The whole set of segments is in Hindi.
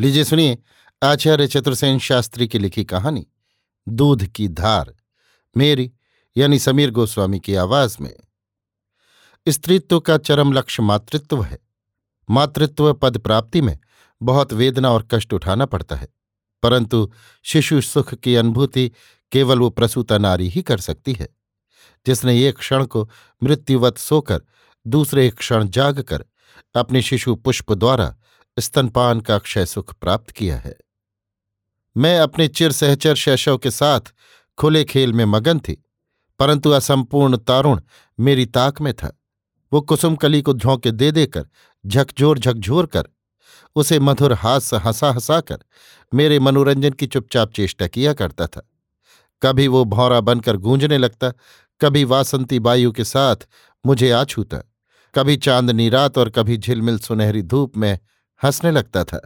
लीजिए सुनिए, आचार्य चतुर्सेन शास्त्री की लिखी कहानी, दूध की धार, मेरी, यानी समीर गोस्वामी की आवाज़ में। स्त्रीत्व का चरम लक्ष्य मातृत्व है। मातृत्व पद प्राप्ति में बहुत वेदना और कष्ट उठाना पड़ता है, परंतु शिशु सुख की अनुभूति केवल वो प्रसूता नारी ही कर सकती है। जिसने एक क्षण को मृत्युवत सोकर दूसरे क्षण जागकर अपने शिशु पुष्प द्वारा स्तनपान का क्षय सुख प्राप्त किया है। मैं अपने चिर सहचर शैशव के साथ खुले खेल में मगन थी, परंतु असंपूर्ण तारुण मेरी ताक में था। वो कुसुम कली को झोंके दे देकर, झकझोर झकझोर कर, उसे मधुर हास हंसा हंसा कर, मेरे मनोरंजन की चुपचाप चेष्टा किया करता था। कभी वो भौरा बनकर गूंजने लगता, कभी वासंती वायु के साथ मुझे आ छूता, कभी चांदनी रात और कभी झिलमिल सुनहरी धूप में हंसने लगता था।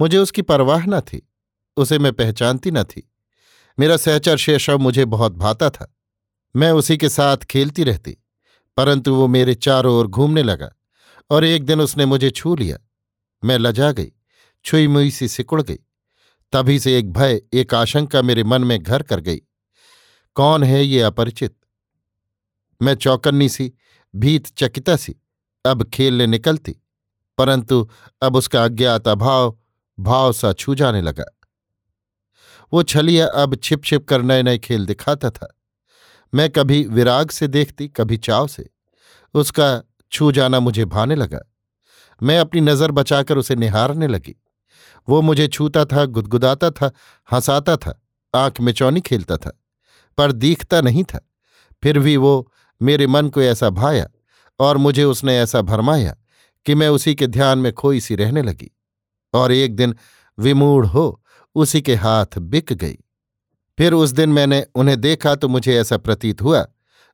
मुझे उसकी परवाह न थी, उसे मैं पहचानती न थी। मेरा सहचर शेषव मुझे बहुत भाता था। मैं उसी के साथ खेलती रहती, परंतु वो मेरे चारों ओर घूमने लगा और एक दिन उसने मुझे छू लिया। मैं लजा गई, छुई मुई सी सिकुड़ गई। तभी से एक भय, एक आशंका मेरे मन में घर कर गई। कौन है ये अपरिचित? मैं चौकन्नी सी, भीत चकिता सी, अब खेलने निकलती। परंतु अब उसका अज्ञात अभाव भाव सा छू जाने लगा। वो छलिया अब छिप छिप कर नए नए खेल दिखाता था। मैं कभी विराग से देखती, कभी चाव से। उसका छू जाना मुझे भाने लगा। मैं अपनी नज़र बचाकर उसे निहारने लगी। वो मुझे छूता था, गुदगुदाता था, हंसाता था, आँख में चौनी खेलता था, पर दिखता नहीं था। फिर भी वो मेरे मन को ऐसा भाया और मुझे उसने ऐसा भरमाया। कि मैं उसी के ध्यान में खोई सी रहने लगी, और एक दिन विमूढ़ हो उसी के हाथ बिक गई। फिर उस दिन मैंने उन्हें देखा तो मुझे ऐसा प्रतीत हुआ,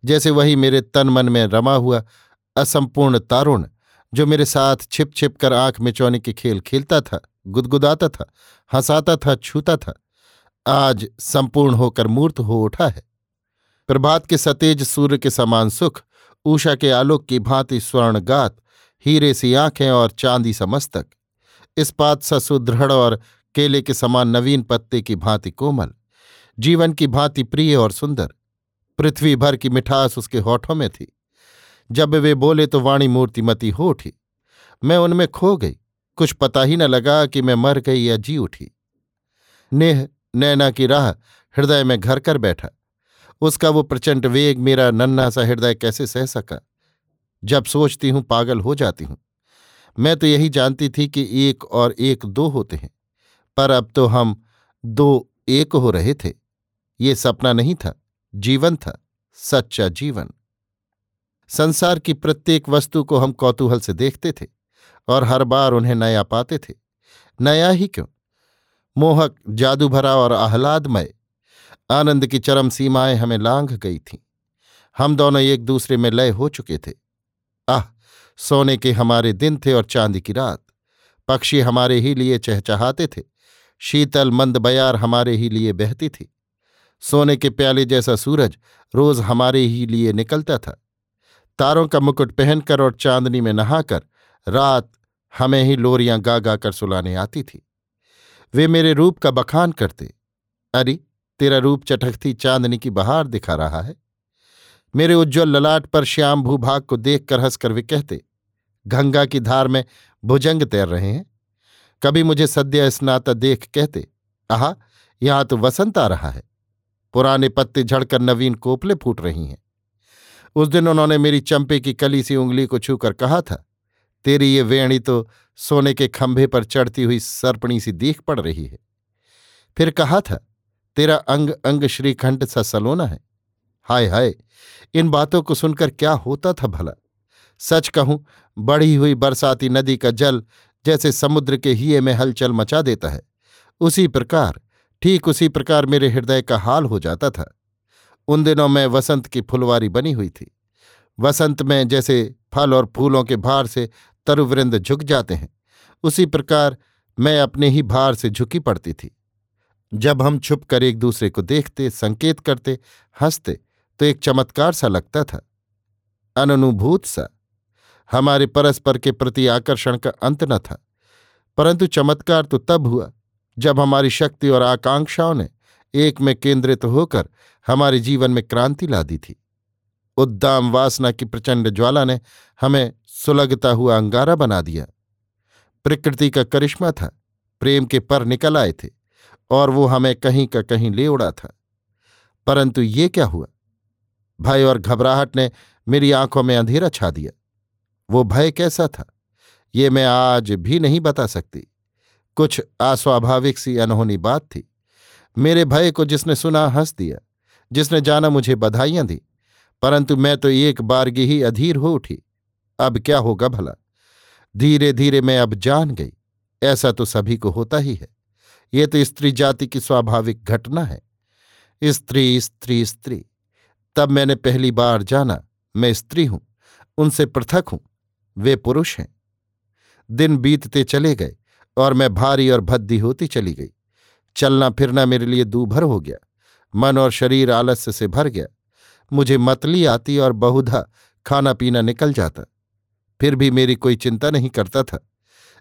जैसे वही मेरे तन मन में रमा हुआ असंपूर्ण तारुण, जो मेरे साथ छिप छिप कर आँख में चौने के खेल खेलता था, गुदगुदाता था, हंसाता था, छूता था, आज संपूर्ण होकर मूर्त हो उठा है। प्रभात के सतेज सूर्य के समान सुख, ऊषा के आलोक की भांति स्वर्णगात हीरे सी आँखें और चांदी सा मस्तक। इस्पात सा सुदृढ़ और केले के समान नवीन पत्ते की भांति कोमल। जीवन की भांति प्रिय और सुंदर। पृथ्वी भर की मिठास उसके होठों में थी। जब वे बोले तो वाणी मूर्तिमती हो उठी। मैं उनमें खो गई। कुछ पता ही न लगा कि मैं मर गई या जी उठी। नेह, नैना की राह हृदय में घर कर बैठा। उसका वो प्रचंड वेग मेरा नन्ना सा हृदय कैसे सह सका? जब सोचती हूँ पागल हो जाती हूँ। मैं तो यही जानती थी कि एक और एक दो होते हैं, पर अब तो हम दो एक हो रहे थे। ये सपना नहीं था, जीवन था, सच्चा जीवन। संसार की प्रत्येक वस्तु को हम कौतूहल से देखते थे, और हर बार उन्हें नया पाते थे। नया ही क्यों? मोहक जादू भरा और आह्लादमय, आनंद की चरम सीमाएँ हमें लांघ गई थीं। हम दोनों एक दूसरे में लय हो चुके थे। आह, सोने के हमारे दिन थे और चांदी की रात। पक्षी हमारे ही लिए चहचहाते थे। शीतल मंद बयार हमारे ही लिए बहती थी। सोने के प्याले जैसा सूरज रोज हमारे ही लिए निकलता था। तारों का मुकुट पहनकर और चांदनी में नहाकर रात हमें ही लोरियाँ गा गा कर सुलाने आती थी। वे मेरे रूप का बखान करते। अरे, तेरा रूप चटकती चांदनी की बहार दिखा रहा है। मेरे उज्ज्वल ललाट पर श्याम भूभाग को देखकर हंसकर वे कहते, गंगा की धार में भुजंग तैर रहे हैं। कभी मुझे सद्य स्नाता देख कहते, आहा, यहाँ तो वसंत आ रहा है। पुराने पत्ते झड़कर नवीन कोपले फूट रही हैं। उस दिन उन्होंने मेरी चंपे की कली सी उंगली को छूकर कहा था, तेरी ये वेणी तो सोने के खंभे पर चढ़ती हुई सर्पणी सी दीख पड़ रही है। फिर कहा था, तेरा अंग अंग श्रीखंड सा सलोना है। हाय हाय, इन बातों को सुनकर क्या होता था भला? सच कहूँ, बढ़ी हुई बरसाती नदी का जल जैसे समुद्र के हिये में हलचल मचा देता है। उसी प्रकार, ठीक उसी प्रकार मेरे हृदय का हाल हो जाता था। उन दिनों में वसंत की फुलवारी बनी हुई थी। वसंत में जैसे फल और फूलों के भार से तरुवृंद झुक जाते हैं, उसी प्रकार मैं अपने ही भार से झुकी पड़ती थी। जब हम छुप कर एक दूसरे को देखते, संकेत करते, हँसते तो एक चमत्कार सा लगता था। अननुभूत सा। हमारे परस्पर के प्रति आकर्षण का अंत न था। परंतु चमत्कार तो तब हुआ, जब हमारी शक्ति और आकांक्षाओं ने एक में केंद्रित होकर हमारे जीवन में क्रांति ला दी थी। उद्दाम वासना की प्रचंड ज्वाला ने हमें सुलगता हुआ अंगारा बना दिया। प्रकृति का करिश्मा था, प्रेम के पर निकल आए थे, और वो हमें कहीं का कहीं ले उड़ा था। परंतु ये क्या हुआ? भय और घबराहट ने मेरी आँखों में अंधेरा छा दिया। वो भय कैसा था? ये मैं आज भी नहीं बता सकती। कुछ अस्वाभाविक सी अनहोनी बात थी। मेरे भय को जिसने सुना हंस दिया, जिसने जाना मुझे बधाइयाँ दी, परंतु मैं तो एक बारगी ही अधीर हो उठी। अब क्या होगा भला? धीरे धीरे मैं अब जान गई। ऐसा तो सभी को होता ही है। ये तो स्त्री जाति की स्वाभाविक घटना है। स्त्री स्त्री स्त्री। तब मैंने पहली बार जाना, मैं स्त्री हूँ, उनसे पृथक हूँ, वे पुरुष हैं। दिन बीतते चले गए और मैं भारी और भद्दी होती चली गई। चलना फिरना मेरे लिए दूभर हो गया, मन और शरीर आलस्य से भर गया। मुझे मतली आती और बहुधा खाना पीना निकल जाता, फिर भी मेरी कोई चिंता नहीं करता था।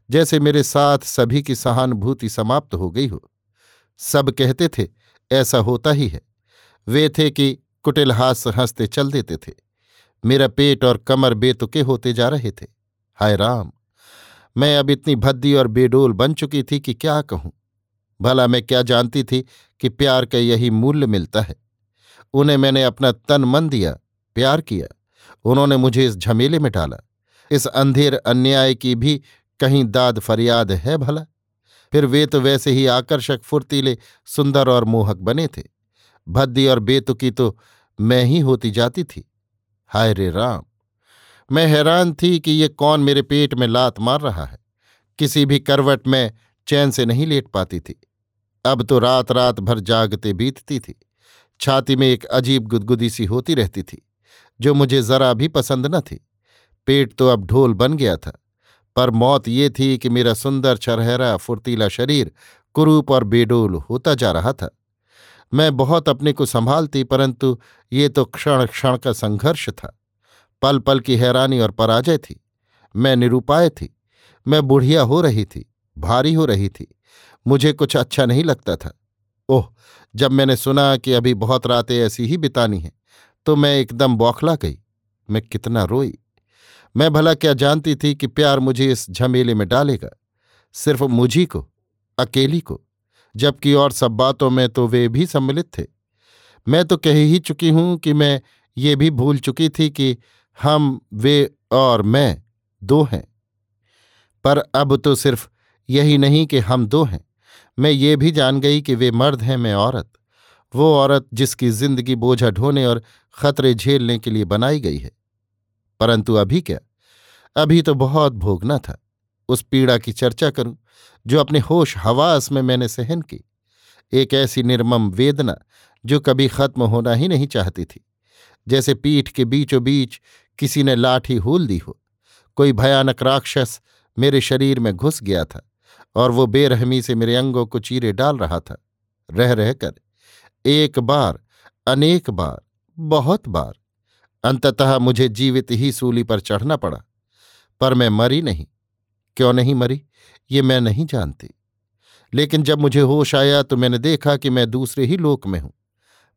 जैसे मेरे साथ सभी की सहानुभूति समाप्त हो गई हो, सब कहते थे, ऐसा होता ही है। वे थे कि कुटिल हास हँसते चल देते थे। मेरा पेट और कमर बेतुके होते जा रहे थे। हाय राम, मैं अब इतनी भद्दी और बेडोल बन चुकी थी कि क्या कहूँ? भला मैं क्या जानती थी कि प्यार का यही मूल्य मिलता है? उन्हें मैंने अपना तन मन दिया, प्यार किया। उन्होंने मुझे इस झमेले में डाला। इस अंधेर अन्याय की भी कहीं दाद फरियाद है भला? फिर वे तो वैसे ही आकर्षक, फुर्तीले, सुंदर और मोहक बने थे। भद्दी और बेतुकी तो मैं ही होती जाती थी। हाय रे राम। मैं हैरान थी कि ये कौन मेरे पेट में लात मार रहा है। किसी भी करवट में चैन से नहीं लेट पाती थी। अब तो रात रात भर जागते बीतती थी। छाती में एक अजीब गुदगुदी सी होती रहती थी, जो मुझे जरा भी पसंद न थी। पेट तो अब ढोल बन गया था, पर मौत ये थी कि मेरा सुंदर छरहरा फुर्तीला शरीर कुरूप और बेडोल होता जा रहा था। मैं बहुत अपने को संभालती, परंतु ये तो क्षण क्षण का संघर्ष था। पल पल की हैरानी और पराजय थी। मैं निरूपाय थी। मैं बुढ़िया हो रही थी, भारी हो रही थी। मुझे कुछ अच्छा नहीं लगता था। ओह, जब मैंने सुना कि अभी बहुत रातें ऐसी ही बितानी हैं तो मैं एकदम बौखला गई। मैं कितना रोई। मैं भला क्या जानती थी कि प्यार मुझे इस झमेले में डालेगा? सिर्फ़ मुझी को, अकेली को। जबकि और सब बातों में तो वे भी सम्मिलित थे। मैं तो कह ही चुकी हूँ कि मैं ये भी भूल चुकी थी कि हम, वे और मैं दो हैं। पर अब तो सिर्फ़ यही नहीं कि हम दो हैं। मैं ये भी जान गई कि वे मर्द हैं, मैं औरत। वो औरत जिसकी ज़िंदगी बोझा ढोने और खतरे झेलने के लिए बनाई गई है। परंतु अभी क्या? अभी तो बहुत भोगना था। उस पीड़ा की चर्चा करूँ, जो अपने होश हवास में मैंने सहन की। एक ऐसी निर्मम वेदना, जो कभी खत्म होना ही नहीं चाहती थी। जैसे पीठ के बीचों बीच किसी ने लाठी हूल दी हो। कोई भयानक राक्षस मेरे शरीर में घुस गया था, और वो बेरहमी से मेरे अंगों को चीरे डाल रहा था। रह रहकर एक बार, अनेक बार, बहुत बार, अंततः मुझे जीवित ही सूली पर चढ़ना पड़ा। पर मैं मरी नहीं। क्यों नहीं मरी? ये मैं नहीं जानती। लेकिन जब मुझे होश आया तो मैंने देखा कि मैं दूसरे ही लोक में हूँ।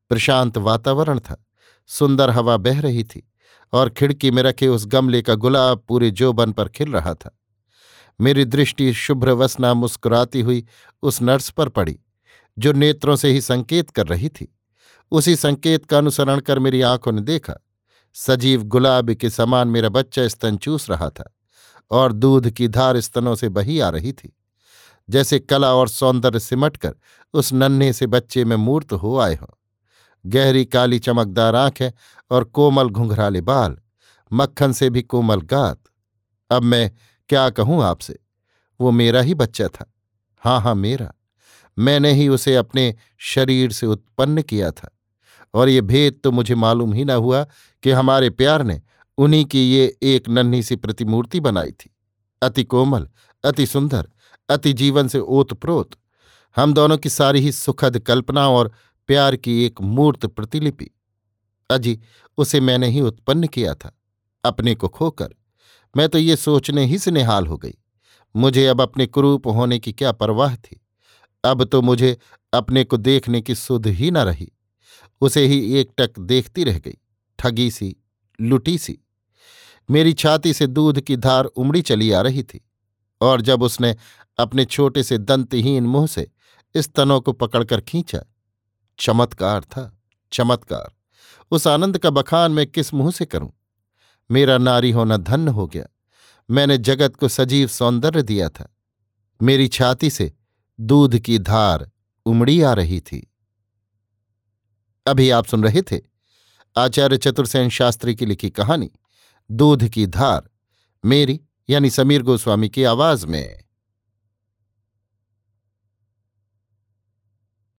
प्रशांत वातावरण था, सुंदर हवा बह रही थी और खिड़की में रखे उस गमले का गुलाब पूरे जोबन पर खिल रहा था। मेरी दृष्टि शुभ्र वसना मुस्कुराती हुई उस नर्स पर पड़ी, जो नेत्रों से ही संकेत कर रही थी। उसी संकेत का अनुसरण कर मेरी आँखों ने देखा। सजीव गुलाब के समान मेरा बच्चा स्तन चूस रहा था। और दूध की धार स्तनों से बही आ रही थी। जैसे कला और सौंदर्य सिमटकर उस नन्हे से बच्चे में मूर्त हो आए हों। गहरी काली चमकदार आँखें और कोमल घुंघराले बाल, मक्खन से भी कोमल गात। अब मैं क्या कहूँ आपसे? वो मेरा ही बच्चा था। हाँ हाँ मेरा। मैंने ही उसे अपने शरीर से उत्पन्न किया था। और ये भेद तो मुझे मालूम ही न हुआ कि हमारे प्यार ने उन्हीं की ये एक नन्ही सी प्रतिमूर्ति बनाई थी। अति कोमल, अति सुंदर, अति जीवन से ओतप्रोत। हम दोनों की सारी ही सुखद कल्पना और प्यार की एक मूर्त प्रतिलिपि। अजी, उसे मैंने ही उत्पन्न किया था, अपने को खोकर। मैं तो ये सोचने ही से निहाल हो गई। मुझे अब अपने कुरूप होने की क्या परवाह थी? अब तो मुझे अपने को देखने की सुध ही न रही। उसे ही एकटक देखती रह गई, ठगी सी, लुटी सी। मेरी छाती से दूध की धार उमड़ी चली आ रही थी, और जब उसने अपने छोटे से दंतहीन मुँह से इस तनों को पकड़कर खींचा, चमत्कार था, चमत्कार। उस आनंद का बखान मैं किस मुँह से करूँ? मेरा नारी होना धन्य हो गया। मैंने जगत को सजीव सौंदर्य दिया था। मेरी छाती से दूध की धार उमड़ी आ रही थी। अभी आप सुन रहे थे आचार्य चतुर्सेन शास्त्री की लिखी कहानी। दूध की धार मेरी यानी समीर गोस्वामी की आवाज़ में।